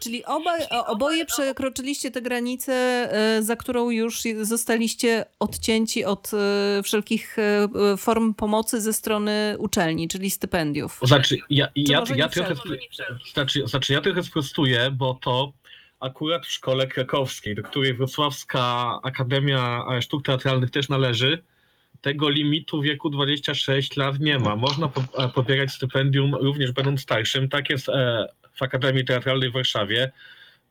Czyli obaj, oboje przekroczyliście tę granicę, e, za którą już zostaliście odcięci od e, wszelkich e, form pomocy ze strony uczelni, czyli stypendiów. Znaczy, ja, ja, ja, trochę, znaczy, znaczy, ja trochę sprostuję, bo to akurat w szkole krakowskiej, do której Wrocławska Akademia Sztuk Teatralnych też należy, tego limitu wieku 26 lat nie ma. Można po, pobierać stypendium również będąc starszym. Tak jest w Akademii Teatralnej w Warszawie.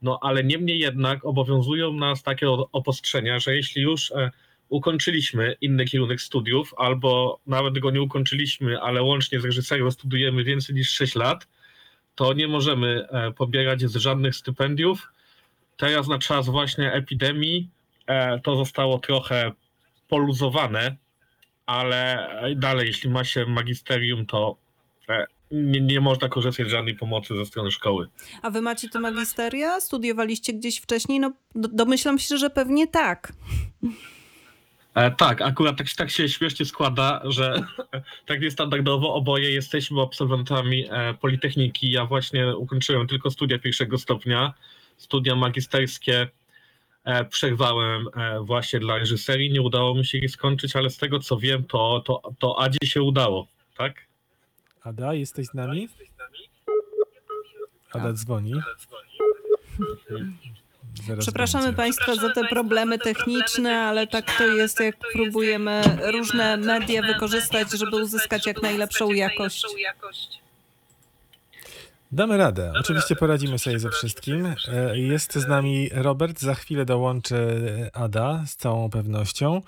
No ale niemniej jednak obowiązują nas takie o- obostrzenia, że jeśli już e, ukończyliśmy inny kierunek studiów, albo nawet go nie ukończyliśmy, ale łącznie z reżyserią studujemy więcej niż 6 lat, to nie możemy e, pobierać z żadnych stypendiów. Teraz na czas właśnie epidemii e, to zostało trochę poluzowane, ale dalej, jeśli ma się magisterium, to nie, nie można korzystać z żadnej pomocy ze strony szkoły. A wy macie te magisteria? Studiowaliście gdzieś wcześniej? No, do- domyślam się, że pewnie tak. E, tak, akurat tak, tak się śmiesznie składa, że tak niestandardowo oboje jesteśmy absolwentami e, Politechniki. Ja właśnie ukończyłem tylko studia pierwszego stopnia. Studia magisterskie e, przerwałem e, właśnie dla reżyserii. Nie udało mi się ich skończyć, ale z tego co wiem, to, to, to Adzie się udało, tak? Ada, jesteś z nami? Ada dzwoni. Zaraz Przepraszamy będzie. Państwa za te problemy techniczne, ale tak to jest, jak próbujemy różne media wykorzystać, żeby uzyskać jak najlepszą jakość. Damy radę. Oczywiście poradzimy sobie ze wszystkim. E, Jest z nami Robert, za chwilę dołączy Ada z całą pewnością.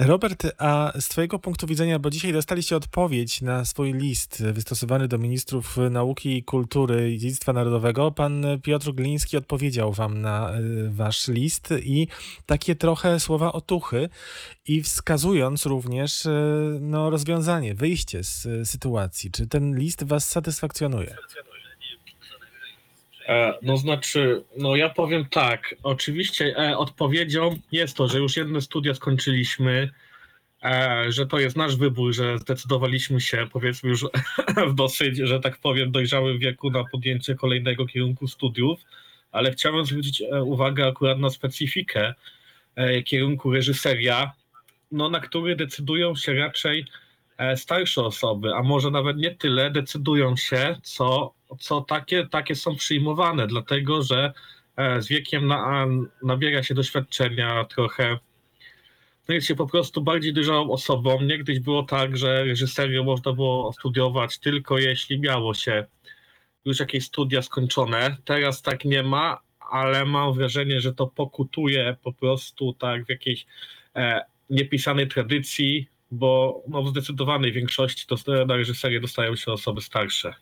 Robert, a z Twojego punktu widzenia, bo dzisiaj dostaliście odpowiedź na swój list wystosowany do ministrów nauki i kultury i dziedzictwa narodowego, pan Piotr Gliński odpowiedział Wam na e, Wasz list i takie trochę słowa otuchy i wskazując również e, no, rozwiązanie, wyjście z e, sytuacji. Czy ten list Was satysfakcjonuje? E, No znaczy, no ja powiem tak, oczywiście e, odpowiedzią jest to, że już jedne studia skończyliśmy, e, że to jest nasz wybór, że zdecydowaliśmy się powiedzmy już w dosyć, że tak powiem, dojrzałym wieku na podjęcie kolejnego kierunku studiów, ale chciałem zwrócić e, uwagę akurat na specyfikę e, kierunku reżyseria, no na który decydują się raczej e, starsze osoby, a może nawet nie tyle decydują się, co, co takie, takie są przyjmowane, dlatego że e, z wiekiem na, nabiera się doświadczenia trochę. No jest się po prostu bardziej dojrzałą osobą. Niegdyś było tak, że reżyserię można było studiować tylko jeśli miało się już jakieś studia skończone. Teraz tak nie ma, ale mam wrażenie, że to pokutuje po prostu tak w jakiejś e, niepisanej tradycji, bo no, w zdecydowanej większości to na reżyserię dostają się osoby starsze.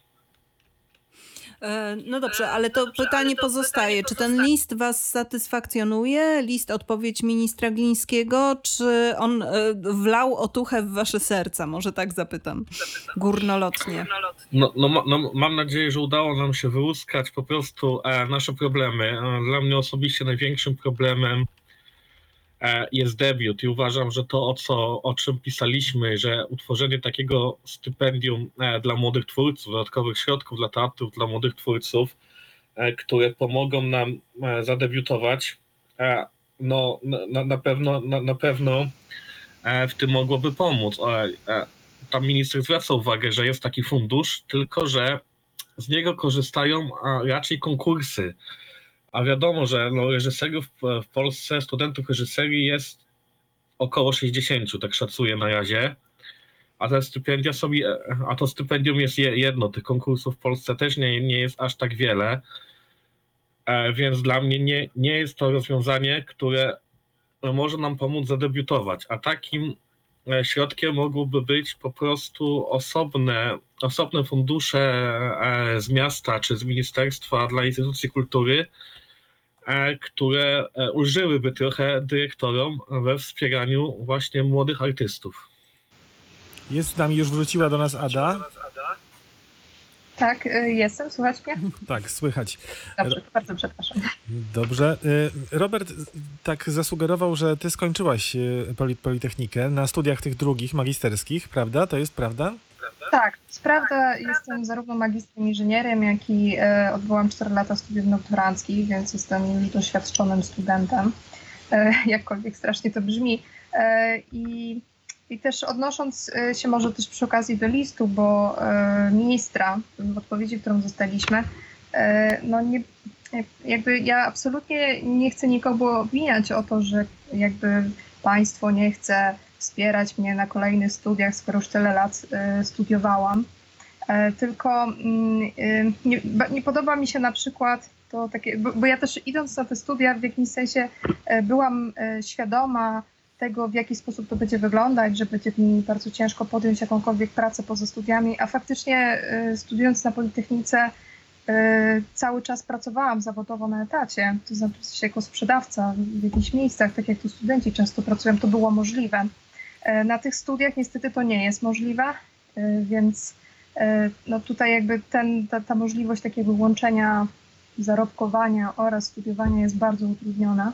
E, No dobrze, ale to pytanie pozostaje. Czy ten list was satysfakcjonuje? List, odpowiedź ministra Glińskiego? Czy on e, wlał otuchę w wasze serca? Może tak zapytam. Górnolotnie. No, no, no, mam nadzieję, że udało nam się wyłuskać po prostu e, nasze problemy. E, Dla mnie osobiście największym problemem e, jest debiut i uważam, że to, o, co, o czym pisaliśmy, że utworzenie takiego stypendium e, dla młodych twórców, dodatkowych środków dla teatrów, dla młodych twórców, e, które pomogą nam e, zadebiutować, e, no, na, na pewno, na, na pewno e, w tym mogłoby pomóc. E, e, tam minister zwraca uwagę, że jest taki fundusz, tylko że z niego korzystają raczej konkursy. A wiadomo, że no, reżyserów w- Polsce, studentów reżyserii jest około 60, tak szacuję na razie. A te stypendia są, a to stypendium jest je- jedno, tych konkursów w Polsce też nie, nie jest aż tak wiele. E, Więc dla mnie nie, nie jest to rozwiązanie, które może nam pomóc zadebiutować. A takim e, środkiem mogłyby być po prostu osobne, osobne fundusze e, z miasta czy z ministerstwa dla instytucji kultury, które e, ulżyłyby trochę dyrektorom we wspieraniu właśnie młodych artystów. Jest z nami, już wróciła do nas Ada. Tak, y, jestem, słuchać mnie? Tak, słychać. Dobrze, bardzo przepraszam. Dobrze. Robert tak zasugerował, że ty skończyłaś poli- Politechnikę na studiach tych drugich, magisterskich, prawda? To jest prawda? Tak, co prawda jestem zarówno magistrem inżynierem, jak i e, odbyłam 4 lata studiów doktoranckich, więc jestem już doświadczonym studentem, e, jakkolwiek strasznie to brzmi. E, i, I też odnosząc e, się może też przy okazji do listu, bo e, ministra w odpowiedzi, którą dostaliśmy, e, no nie, jak- jakby ja absolutnie nie chcę nikogo obwiniać o to, że jakby państwo nie chce wspierać mnie na kolejnych studiach, skoro już tyle lat e, studiowałam. E, Tylko mm, e, nie, nie podoba mi się na przykład to takie, bo, bo ja też idąc na te studia w jakimś sensie e, byłam e, świadoma tego, w jaki sposób to będzie wyglądać, że będzie mi bardzo ciężko podjąć jakąkolwiek pracę poza studiami, a faktycznie studiując na Politechnice cały czas pracowałam zawodowo na etacie, to znaczy jako sprzedawca w jakichś miejscach, tak jak tu studenci często pracują, to było możliwe. E, Na tych studiach niestety to nie jest możliwe, e, więc e, no tutaj jakby ten, ta, ta możliwość takiego łączenia zarobkowania oraz studiowania jest bardzo utrudniona.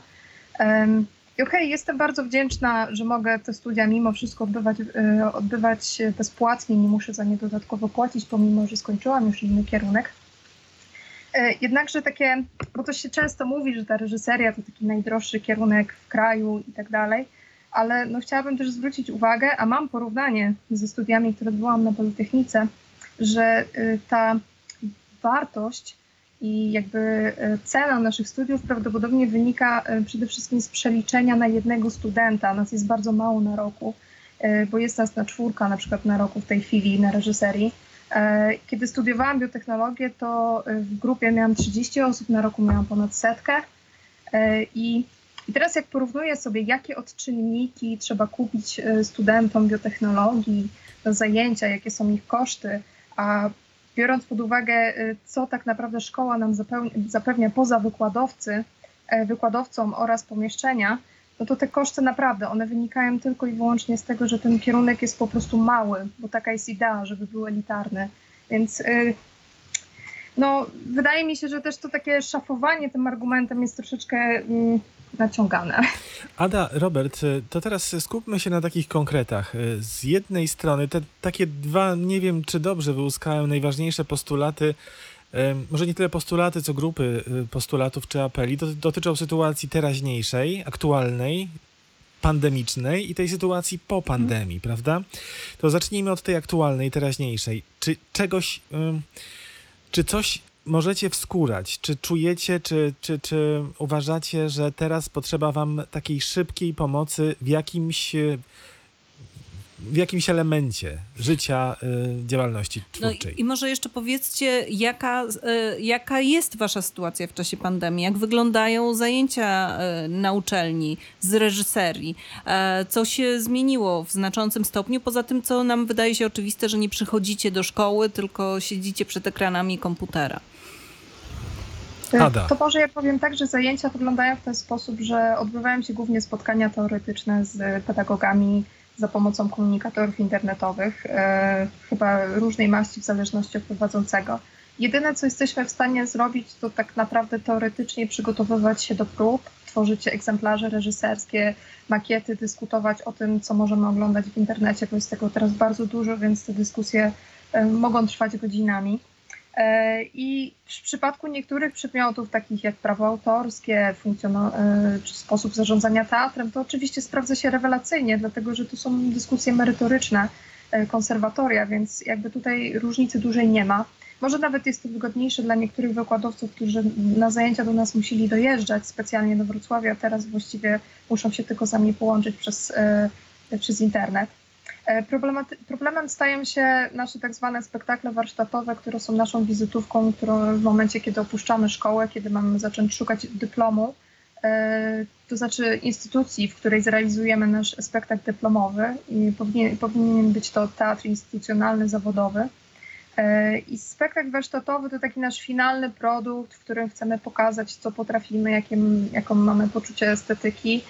I okej, jestem bardzo wdzięczna, że mogę te studia mimo wszystko odbywać, odbywać bezpłatnie, nie muszę za nie dodatkowo płacić, pomimo że skończyłam już inny kierunek. Jednakże takie, bo to się często mówi, że ta reżyseria to taki najdroższy kierunek w kraju i tak dalej, ale no chciałabym też zwrócić uwagę, a mam porównanie ze studiami, które byłam na Politechnice, że y, ta wartość i jakby y, cena naszych studiów prawdopodobnie wynika y, przede wszystkim z przeliczenia na jednego studenta. Nas jest bardzo mało na roku, bo jest nas na czwórka na przykład na roku w tej chwili na reżyserii. E, Kiedy studiowałam biotechnologię, to w grupie miałam 30 osób, na roku miałam ponad setkę. E, I i teraz jak porównuję sobie, jakie odczynniki trzeba kupić e, studentom biotechnologii do zajęcia, jakie są ich koszty, a biorąc pod uwagę, e, co tak naprawdę szkoła nam zapewnia poza wykładowcy, e, wykładowcom oraz pomieszczenia, no to te koszty naprawdę, one wynikają tylko i wyłącznie z tego, że ten kierunek jest po prostu mały, bo taka jest idea, żeby był elitarny. Więc no, wydaje mi się, że też to takie szafowanie tym argumentem jest troszeczkę mm, naciągane. Ada, Robert, y, to teraz skupmy się na takich konkretach. Y, Z jednej strony te takie dwa, nie wiem czy dobrze wyłuskałem, najważniejsze postulaty, może nie tyle postulaty, co grupy y, postulatów czy apeli, dotyczą sytuacji teraźniejszej, aktualnej, pandemicznej i tej sytuacji po pandemii, prawda? To zacznijmy od tej aktualnej, teraźniejszej. Czy czegoś, czy coś możecie wskórać? Czy czujecie, czy, czy, czy uważacie, że teraz potrzeba wam takiej szybkiej pomocy w jakimś, y, w jakimś elemencie życia, y, działalności No twórczej? i, i może jeszcze powiedzcie, jaka, e, jaka jest wasza sytuacja w czasie pandemii? Jak wyglądają zajęcia e, na uczelni z reżyserii? E, Co się zmieniło w znaczącym stopniu? Poza tym, co nam wydaje się oczywiste, że nie przychodzicie do szkoły, tylko siedzicie przed ekranami komputera. Ada. To może ja powiem tak, że zajęcia wyglądają w ten sposób, że odbywają się głównie spotkania teoretyczne z pedagogami za pomocą komunikatorów internetowych, e, chyba różnej maści w zależności od prowadzącego. Jedyne, co jesteśmy w stanie zrobić, to tak naprawdę teoretycznie przygotowywać się do prób, tworzyć egzemplarze reżyserskie, makiety, dyskutować o tym, co możemy oglądać w internecie, bo jest tego teraz bardzo dużo, więc te dyskusje e, mogą trwać godzinami. E, I w przypadku niektórych przedmiotów, takich jak prawo autorskie, e, czy sposób zarządzania teatrem, to oczywiście sprawdza się rewelacyjnie, dlatego że to są dyskusje merytoryczne, e, konserwatoria, więc jakby tutaj różnicy dużej nie ma. Może nawet jest to wygodniejsze dla niektórych wykładowców, którzy na zajęcia do nas musieli dojeżdżać specjalnie do Wrocławia, teraz właściwie muszą się tylko z nami połączyć przez, przez internet. E, Problemem stają się nasze tak zwane spektakle warsztatowe, które są naszą wizytówką, którą w momencie, kiedy opuszczamy szkołę, kiedy mamy zacząć szukać dyplomu, e, to znaczy instytucji, w której zrealizujemy nasz spektakl dyplomowy i powinien, powinien być to teatr instytucjonalny, zawodowy. E, I spektakl warsztatowy to taki nasz finalny produkt, w którym chcemy pokazać, co potrafimy, jakim, jaką mamy poczucie estetyki.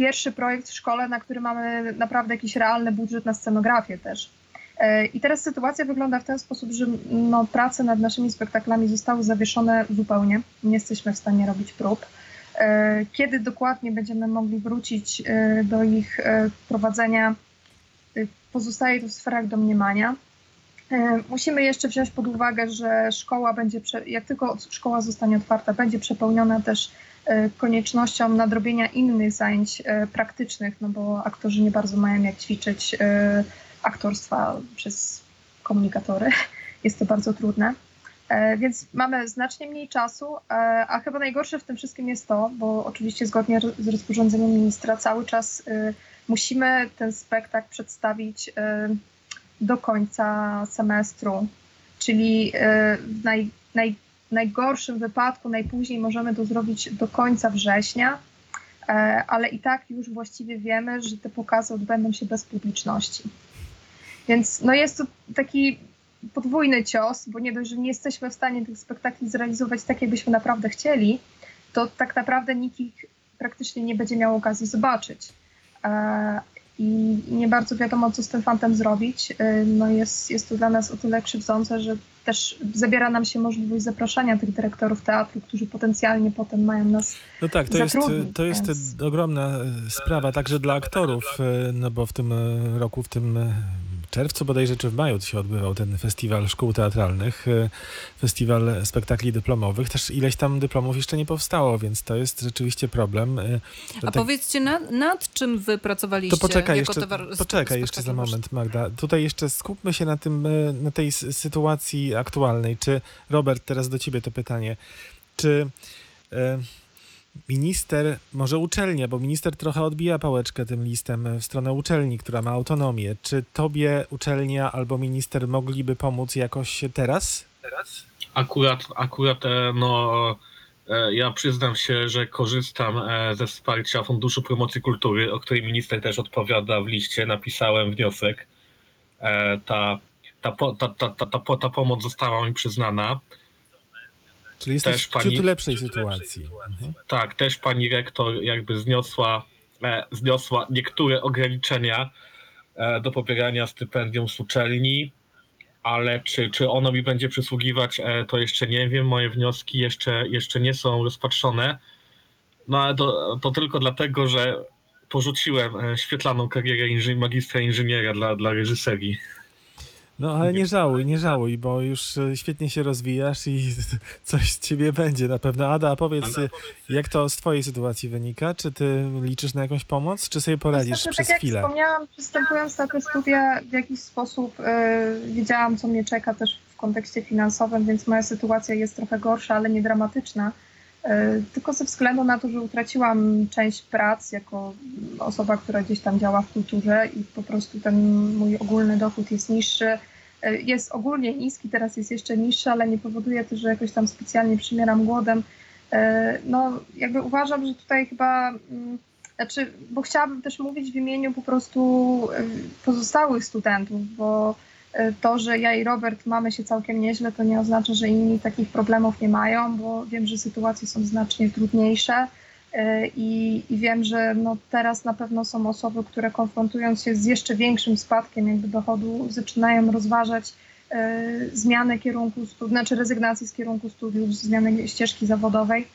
Pierwszy projekt w szkole, na który mamy naprawdę jakiś realny budżet na scenografię też. E, I teraz sytuacja wygląda w ten sposób, że no, prace nad naszymi spektaklami zostały zawieszone zupełnie. Nie jesteśmy w stanie robić prób. E, Kiedy dokładnie będziemy mogli wrócić e, do ich prowadzenia, pozostaje to w sferach domniemania. Musimy jeszcze wziąć pod uwagę, że szkoła będzie, jak tylko szkoła zostanie otwarta, będzie przepełniona też koniecznością nadrobienia innych zajęć e, praktycznych, no bo aktorzy nie bardzo mają jak ćwiczyć e, aktorstwa przez komunikatory. Jest to bardzo trudne. E, Więc mamy znacznie mniej czasu, e, a chyba najgorsze w tym wszystkim jest to, bo oczywiście zgodnie z rozporządzeniem ministra cały czas e, musimy ten spektakl przedstawić e, do końca semestru, czyli e, w naj, naj, najgorszym wypadku najpóźniej możemy to zrobić do końca września, e, ale i tak już właściwie wiemy, że te pokazy odbędą się bez publiczności. Więc no jest to taki podwójny cios, bo nie dość, że nie jesteśmy w stanie tych spektakli zrealizować tak, jakbyśmy naprawdę chcieli, to tak naprawdę nikt ich praktycznie nie będzie miał okazji zobaczyć. I nie bardzo wiadomo, co z tym fantem zrobić. E, No jest, jest to dla nas o tyle krzywdzące, że też zabiera nam się możliwość zapraszania tych dyrektorów teatru, którzy potencjalnie potem mają nas No tak, to jest, to jest więc- ogromna e, sprawa także dla aktorów, e, no bo w tym e, roku, w tym czerwcu bodajże czy w maju się odbywał ten festiwal szkół teatralnych, e, festiwal spektakli dyplomowych. Też ileś tam dyplomów jeszcze nie powstało, więc to jest rzeczywiście problem. E, A tak- powiedzcie, nad, nad czym wy pracowaliście? To poczekaj jako jeszcze, towar- poczekaj jeszcze za moment, Magda. Tutaj jeszcze skupmy się na tym, e, na tej sytuacji aktualnej. Czy, Robert, teraz do ciebie to pytanie. Czy minister, może uczelnia, bo minister trochę odbija pałeczkę tym listem w stronę uczelni, która ma autonomię. Czy tobie uczelnia albo minister mogliby pomóc jakoś teraz? Akurat, akurat e, no, e, ja przyznam się, że korzystam e, ze wsparcia Funduszu Promocji Kultury, o której minister też odpowiada w liście. Napisałem wniosek. Ta, ta, ta, ta, ta, ta, po- ta pomoc została mi przyznana. Czyli jesteś Też w pani- ciut lepszej sytuacji. Mhm. Tak, też pani rektor jakby zniosła, e, zniosła niektóre ograniczenia e, do pobierania stypendium z uczelni, ale czy, czy ono mi będzie przysługiwać, e, to jeszcze nie wiem. Moje wnioski jeszcze, jeszcze nie są rozpatrzone. No ale to, to tylko dlatego, że porzuciłem e, świetlaną karierę inży- magistra inżyniera dla, dla reżyserii. No ale nie żałuj, nie żałuj, bo już e, świetnie się rozwijasz i coś z ciebie będzie na pewno. Ada, powiedz, e, jak to z twojej sytuacji wynika? Czy ty liczysz na jakąś pomoc, czy sobie poradzisz Znaczy, przez tak chwilę? jak wspomniałam, przystępując na te studia, w jakiś sposób e, wiedziałam, co mnie czeka też w kontekście finansowym, więc moja sytuacja jest trochę gorsza, ale nie dramatyczna. E, tylko ze względu na to, że utraciłam część prac jako osoba, która gdzieś tam działa w kulturze i po prostu ten mój ogólny dochód jest niższy. E, Jest ogólnie niski, teraz jest jeszcze niższy, ale nie powoduje to, że jakoś tam specjalnie przymieram głodem. E, No, jakby uważam, że tutaj chyba. mm, znaczy, bo chciałabym też mówić w imieniu po prostu pozostałych studentów, bo to, że ja i Robert mamy się całkiem nieźle, to nie oznacza, że inni takich problemów nie mają, bo wiem, że sytuacje są znacznie trudniejsze y, i, i wiem, że no teraz na pewno są osoby, które konfrontując się z jeszcze większym spadkiem jakby dochodu, zaczynają rozważać y, zmianę kierunku, stu- znaczy rezygnacji z kierunku studiów, zmianę ścieżki zawodowej.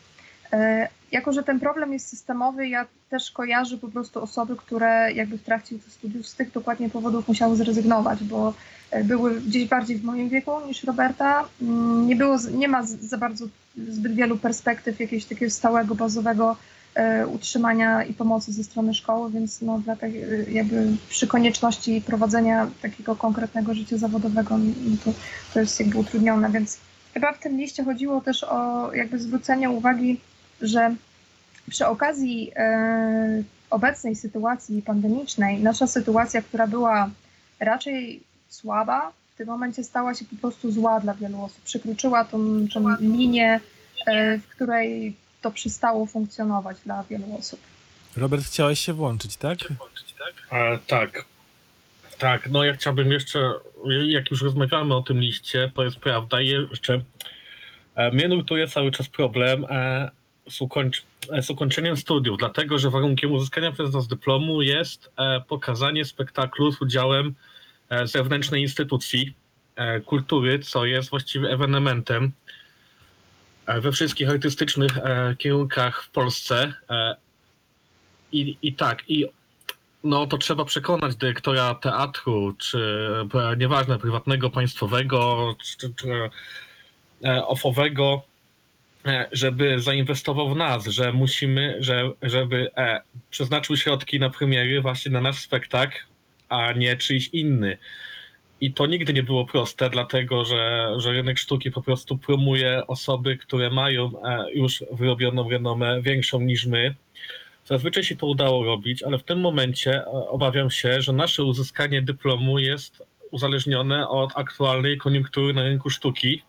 E, Jako, że ten problem jest systemowy, ja też kojarzę po prostu osoby, które jakby w trakcie tych studiów z tych dokładnie powodów musiały zrezygnować, bo e, były gdzieś bardziej w moim wieku niż Roberta. Mm, Nie, było, nie ma za bardzo zbyt wielu perspektyw jakiegoś takiego stałego, bazowego e, utrzymania i pomocy ze strony szkoły, więc no, dlatego e, jakby przy konieczności prowadzenia takiego konkretnego życia zawodowego to, to jest jakby utrudnione, więc chyba w tym liście chodziło też o jakby zwrócenie uwagi, że przy okazji e, obecnej sytuacji pandemicznej, nasza sytuacja, która była raczej słaba, w tym momencie stała się po prostu zła dla wielu osób. Przekroczyła tą, tą linię, e, w której to przestało funkcjonować dla wielu osób. Robert, chciałeś się włączyć, tak? E, tak. Tak, no ja chciałbym jeszcze, jak już rozmawiamy o tym liście, to jest prawda, jeszcze e, mnie nurtuje cały czas problem e, z, ukończ, e, z ukończeniem studiów, dlatego że warunkiem uzyskania przez nas dyplomu jest e, pokazanie spektaklu z udziałem e, zewnętrznej instytucji kultury, co jest właściwie ewenementem we wszystkich artystycznych kierunkach w Polsce. I, I tak, i no to trzeba przekonać dyrektora teatru, czy nieważne, prywatnego, państwowego, czy, czy e, ofowego, żeby zainwestował w nas, że musimy, że, żeby e, przeznaczył środki na premiery właśnie na nasz spektakl, a nie czyjś inny. I to nigdy nie było proste, dlatego że, że rynek sztuki po prostu promuje osoby, które mają e, już wyrobioną renomę większą niż my. Zazwyczaj się to udało robić, ale w tym momencie e, obawiam się, że nasze uzyskanie dyplomu jest uzależnione od aktualnej koniunktury na rynku sztuki,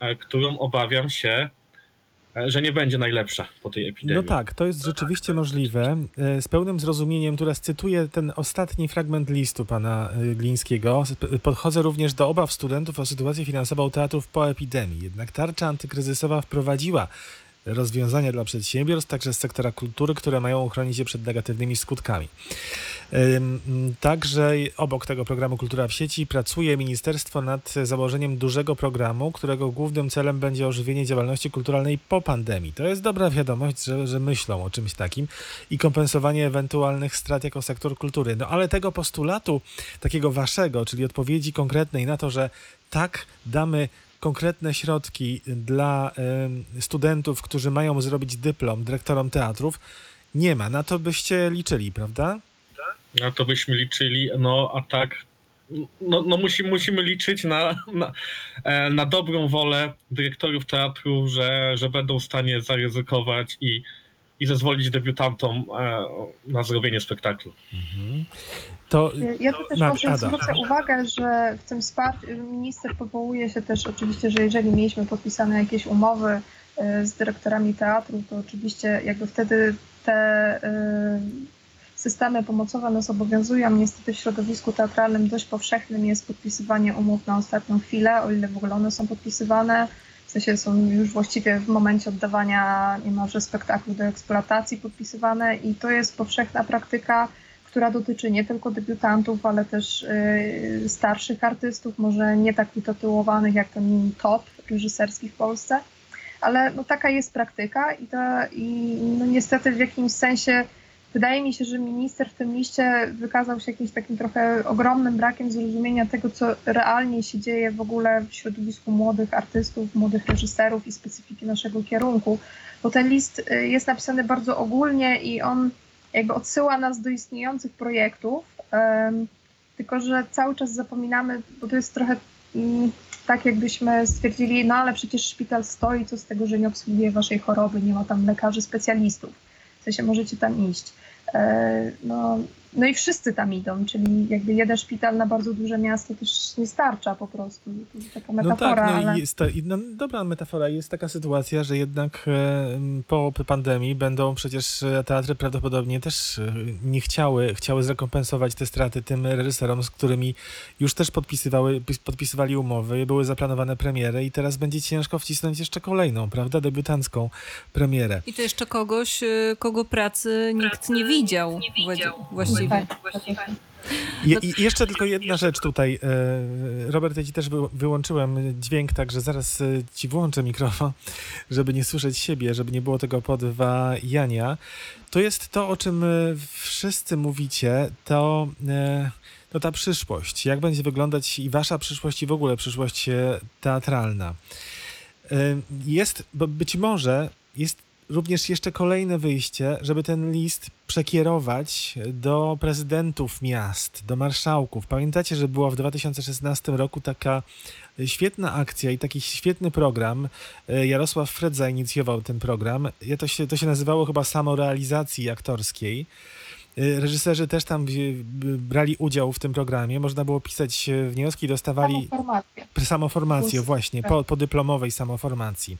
e, którą obawiam się, e, że nie będzie najlepsza po tej epidemii. No tak, to jest rzeczywiście możliwe. E, Z pełnym zrozumieniem, teraz cytuję ten ostatni fragment listu pana e, Glińskiego. Podchodzę również do obaw studentów o sytuację finansową teatrów po epidemii. Jednak tarcza antykryzysowa wprowadziła rozwiązania dla przedsiębiorstw, także z sektora kultury, które mają uchronić je przed negatywnymi skutkami. Także obok tego programu Kultura w sieci pracuje ministerstwo nad założeniem dużego programu, którego głównym celem będzie ożywienie działalności kulturalnej po pandemii. To jest dobra wiadomość, że, że myślą o czymś takim i kompensowanie ewentualnych strat jako sektor kultury. No ale tego postulatu, takiego waszego, czyli odpowiedzi konkretnej na to, że tak damy konkretne środki dla em, studentów, którzy mają zrobić dyplom dyrektorom teatrów, nie ma. Na to byście liczyli, prawda? Na to byśmy liczyli, no a tak, no, no musi, musimy liczyć na, na, e, na dobrą wolę dyrektorów teatru, że, że będą w stanie zaryzykować i, i zezwolić debiutantom e, na zrobienie spektaklu. To Ja tu też może Ada. zwrócę uwagę, że w tym wsparciu minister powołuje się też oczywiście, że jeżeli mieliśmy podpisane jakieś umowy y, z dyrektorami teatru, to oczywiście jakby wtedy te systemy pomocowe nas obowiązują. Niestety w środowisku teatralnym dość powszechnym jest podpisywanie umów na ostatnią chwilę, o ile w ogóle one są podpisywane. W sensie są już właściwie w momencie oddawania niemalże spektaklu do eksploatacji podpisywane i to jest powszechna praktyka która dotyczy nie tylko debiutantów, ale też y, starszych artystów, może nie tak utytułowanych jak ten top reżyserski w Polsce, ale no, taka jest praktyka i, to, i no, niestety w jakimś sensie wydaje mi się, że minister w tym liście wykazał się jakimś takim trochę ogromnym brakiem zrozumienia tego, co realnie się dzieje w ogóle w środowisku młodych artystów, młodych reżyserów i specyfiki naszego kierunku, bo ten list y, jest napisany bardzo ogólnie i on jakby odsyła nas do istniejących projektów, tylko że cały czas zapominamy, bo to jest trochę mm, tak, jakbyśmy stwierdzili, no ale przecież szpital stoi, co z tego, że nie obsługuje waszej choroby, nie ma tam lekarzy specjalistów, w sensie możecie tam iść. E, No, no i wszyscy tam idą, czyli jakby jeden szpital na bardzo duże miasto też nie starcza po prostu. To jest taka No metafora, tak, no ale... jest to, no, dobra metafora. Jest taka sytuacja, że jednak e, po pandemii będą przecież e, teatry prawdopodobnie też e, nie chciały, chciały zrekompensować te straty tym reżyserom, z którymi już też podpisywały, pis- podpisywali umowy, były zaplanowane premiery i teraz będzie ciężko wcisnąć jeszcze kolejną, prawda, debiutancką premierę. I to jeszcze kogoś, kogo pracy nikt nie widział, właści- właściwie. Tak, Je, No- I jeszcze tylko jedna rzecz tutaj. e, Robert, ja ci też wy, wyłączyłem dźwięk, także zaraz e, ci włączę mikrofon, żeby nie słyszeć siebie, żeby nie było tego podwajania. To jest to, o czym e, wszyscy mówicie, to, to ta przyszłość. Jak będzie wyglądać i wasza przyszłość i w ogóle przyszłość teatralna. Jest, bo być może jest również jeszcze kolejne wyjście, żeby ten list przekierować do prezydentów miast, do marszałków. Pamiętacie, że była w 2016 roku taka świetna akcja i taki świetny program. E, Jarosław Fred zainicjował ten program. To się, to się nazywało chyba samorealizacji aktorskiej. E, Reżyserzy też tam brali udział w tym programie. Można było pisać e, wnioski, dostawali. Samoformację, właśnie, po, po dyplomowej samoformacji.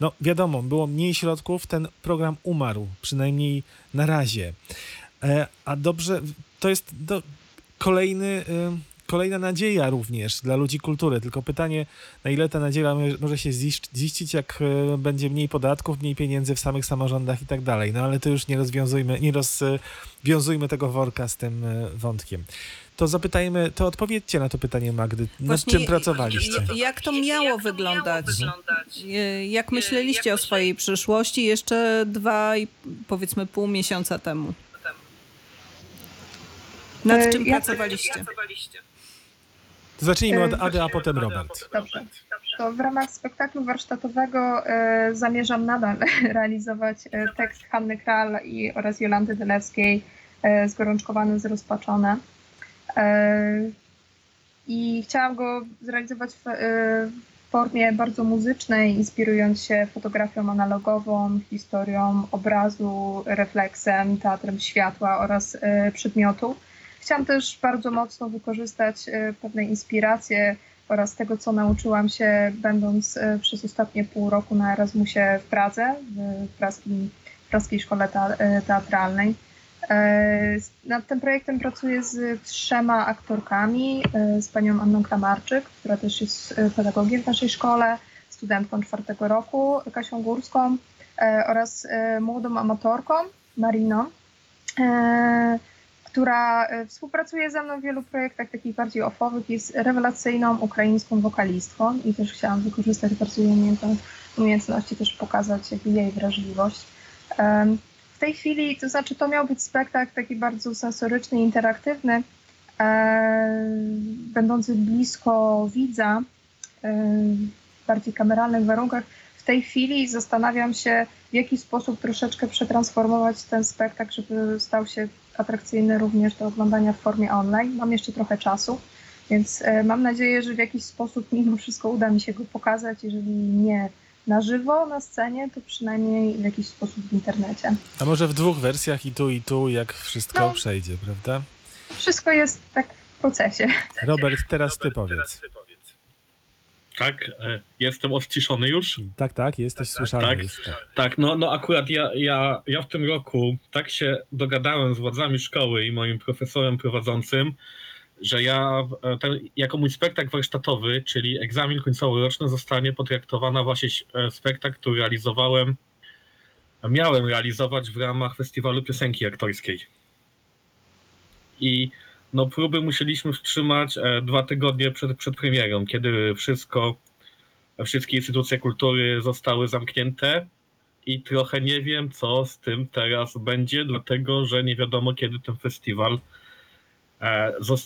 No wiadomo, było mniej środków, ten program umarł, przynajmniej na razie. E, a dobrze, to jest do, kolejny, y, kolejna nadzieja również dla ludzi kultury. Tylko pytanie, na ile ta nadzieja mo- może się ziścić, jak y, będzie mniej podatków, mniej pieniędzy w samych samorządach i tak dalej. No ale to już nie rozwiązujmy, nie rozwiązujmy tego worka z tym y, wątkiem. To zapytajmy, to odpowiedzcie na to pytanie Magdy. Nad Właśnie, czym pracowaliście? Jak to miało wyglądać? Y, Jak myśleliście o swojej przyszłości jeszcze dwa i powiedzmy pół miesiąca temu? Nad E, czym ja- pracowaliście? To zacznijmy od E, Ady, a potem Robert. Dobrze. To w ramach spektaklu warsztatowego e, zamierzam nadal realizować e, tekst Hanny Kral i, oraz Jolanty Dylewskiej e, Zgorączkowane, Zrozpaczone. E, I chciałam go zrealizować w, e, formie bardzo muzycznej, inspirując się fotografią analogową, historią obrazu, refleksem, teatrem światła oraz e, przedmiotu. Chciałam też bardzo mocno wykorzystać e, pewne inspiracje oraz tego, co nauczyłam się, będąc e, przez ostatnie pół roku na Erasmusie w Pradze, w praskim, praskiej szkole e, teatralnej. Nad tym projektem pracuję z trzema aktorkami, z panią Anną Kramarczyk, która też jest pedagogiem w naszej szkole, studentką czwartego roku, Kasią Górską oraz młodą amatorką, Mariną, która e, współpracuje ze mną w wielu projektach takich bardziej ofowych, jest rewelacyjną ukraińską wokalistką i też chciałam wykorzystać bardzo jej umiejętno- umiejętności, też pokazać jej wrażliwość. W tej chwili, to znaczy to miał być spektakl taki bardzo sensoryczny, interaktywny, em, będący blisko widza, em, w bardziej kameralnych warunkach. W tej chwili zastanawiam się, w jaki sposób troszeczkę przetransformować ten spektakl, żeby stał się atrakcyjny również do oglądania w formie online. Mam jeszcze trochę czasu, więc e, mam nadzieję, że w jakiś sposób mimo wszystko uda mi się go pokazać, jeżeli nie na żywo na scenie, to przynajmniej w jakiś sposób w internecie. A może w dwóch wersjach i tu, i tu, jak wszystko No. przejdzie, prawda? Wszystko jest tak w procesie. Robert, teraz ty powiedz. Tak, e, jestem odciszony już. Tak, tak, jesteś słyszalny. Tak. Jest, tak. Tak, no, no akurat ja, ja, ja w tym roku tak się dogadałem z władzami szkoły i moim profesorem prowadzącym, że ja, e, ten, jako mój spektakl warsztatowy, czyli egzamin końcowy-roczny, zostanie potraktowana właśnie e, spektakl, który realizowałem, miałem realizować w ramach Festiwalu Piosenki Aktorskiej. I no próby musieliśmy wstrzymać e, dwa tygodnie przed, przed premierą, kiedy wszystko, wszystkie instytucje kultury zostały zamknięte. I trochę nie wiem, co z tym teraz będzie, dlatego że nie wiadomo, kiedy ten festiwal,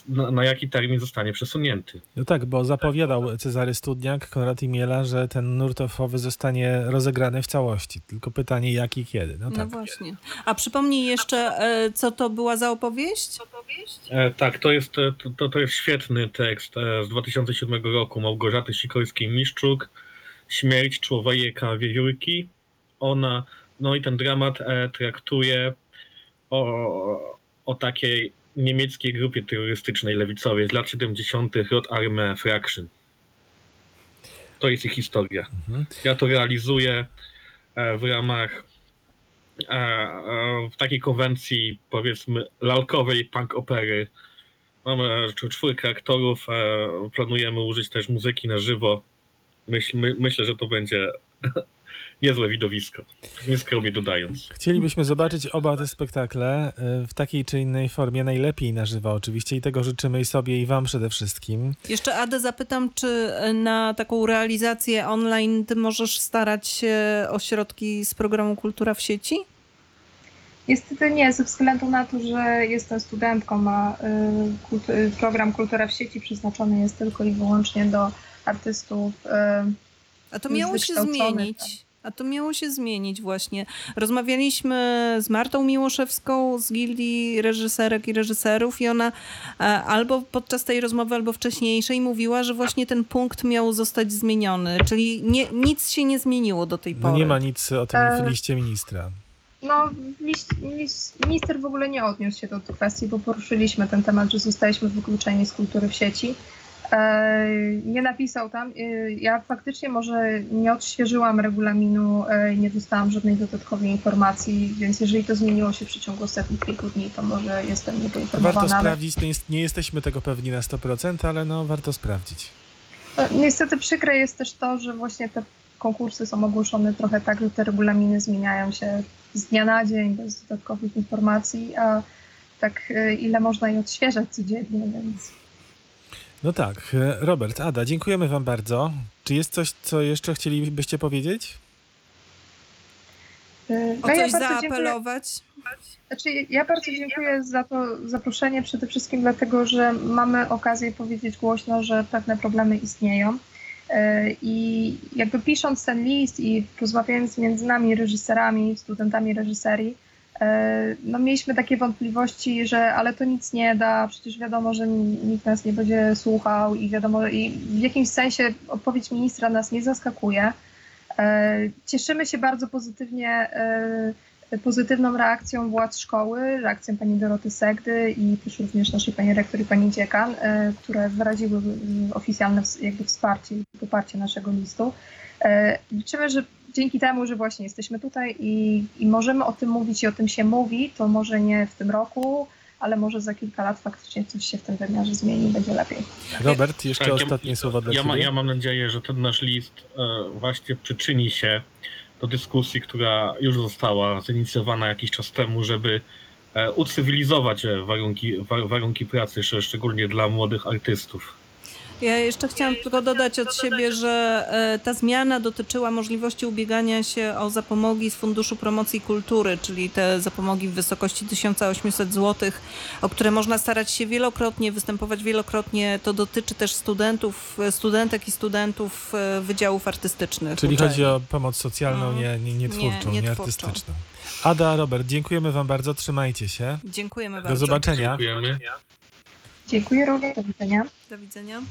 na, na jaki termin zostanie przesunięty. No tak, bo zapowiadał Cezary Studniak, Konrad Imiela, że ten nurt ofowy zostanie rozegrany w całości. Tylko pytanie, jak i kiedy. No No tak. właśnie. A przypomnij jeszcze, e, co to była za opowieść? E, tak, to jest, e, to, to jest świetny tekst e, z 2007 roku Małgorzaty Sikorskiej-Miszczuk, Śmierć człowieka wiewiórki. Ona, no i ten dramat e, traktuje o, o takiej niemieckiej grupie terrorystycznej lewicowej z lat 70. Rot Arme Fraction. To jest ich historia. Mhm. Ja to realizuję e, w ramach e, e, w takiej konwencji powiedzmy lalkowej punk opery. Mamy cz- czwórkę aktorów, planujemy użyć też muzyki na żywo. Myśl, my, myślę, że to będzie niezłe widowisko. Nieskromnie dodając. Chcielibyśmy zobaczyć oba te spektakle y, w takiej czy innej formie, najlepiej na żywo oczywiście i tego życzymy i sobie i wam przede wszystkim. Jeszcze Adę zapytam, czy e, na taką realizację online ty możesz starać się o środki z programu Kultura w sieci? Niestety nie, ze względu na to, że jestem studentką, a y, y, program Kultura w sieci przeznaczony jest tylko i wyłącznie do artystów. y, A to miało się wykształcony, zmienić. A to miało się zmienić właśnie. Rozmawialiśmy z Martą Miłoszewską z Gildii Reżyserek i Reżyserów i ona e, albo podczas tej rozmowy, albo wcześniejszej mówiła, że właśnie ten punkt miał zostać zmieniony. Czyli nie, nic się nie zmieniło do tej pory. No nie ma nic o tym w E, liście ministra. No, liść, liść, minister w ogóle nie odniósł się do tej kwestii, bo poruszyliśmy ten temat, że zostaliśmy wykluczeni z kultury w sieci. E, nie napisał tam. E, ja faktycznie może nie odświeżyłam regulaminu, e, nie dostałam żadnej dodatkowej informacji, więc jeżeli to zmieniło się w przeciągu ostatnich kilku dni, to może jestem niepoinformowana. Warto sprawdzić, nie, jest, nie jesteśmy tego pewni na 100%, ale no warto sprawdzić. Niestety przykre jest też to, że właśnie te konkursy są ogłoszone trochę tak, że te regulaminy zmieniają się z dnia na dzień, bez dodatkowych informacji, a tak ile można je odświeżać codziennie, więc No tak, e, Robert, Ada, dziękujemy wam bardzo. Czy jest coś, co jeszcze chcielibyście powiedzieć? O no ja coś bardzo dziękuję. zaapelować? Znaczy, ja bardzo dziękuję za to zaproszenie, przede wszystkim dlatego, że mamy okazję powiedzieć głośno, że pewne problemy istnieją. E, I jakby pisząc ten list i rozmawiając między nami, reżyserami, studentami reżyserii, no mieliśmy takie wątpliwości, że ale to nic nie da, przecież wiadomo, że nikt nas nie będzie słuchał i wiadomo, i w jakimś sensie odpowiedź ministra nas nie zaskakuje. E, Cieszymy się bardzo pozytywnie e, pozytywną reakcją władz szkoły, reakcją pani Doroty Segdy i też również naszej pani rektor i pani dziekan, e, które wyraziły oficjalne jakby wsparcie i poparcie naszego listu. E, Liczymy, że dzięki temu, że właśnie jesteśmy tutaj i, i możemy o tym mówić i o tym się mówi, to może nie w tym roku, ale może za kilka lat faktycznie coś się w tym wymiarze zmieni i będzie lepiej. Robert, jeszcze Tak, ja- ostatnie słowa dla Ja, ma, ciebie. ja mam nadzieję, że ten nasz list e, właśnie przyczyni się do dyskusji, która już została zainicjowana jakiś czas temu, żeby e, ucywilizować e, warunki, wa, warunki pracy, szcz- szczególnie dla młodych artystów. Ja jeszcze chciałam tylko dodać od siebie, że e, ta zmiana dotyczyła możliwości ubiegania się o zapomogi z Funduszu Promocji Kultury, czyli te zapomogi w wysokości 1800 zł, o które można starać się wielokrotnie, występować wielokrotnie. To dotyczy też studentów, studentek i studentów e, wydziałów artystycznych. Czyli uczelni. chodzi o pomoc socjalną, No. nie, nie, nie twórczą, Nie, nie, nie twórczą. artystyczną. Ada, Robert, dziękujemy wam bardzo, trzymajcie się. Dziękujemy Do bardzo. zobaczenia. Dziękujemy. Dziękuję również, do widzenia. Do widzenia.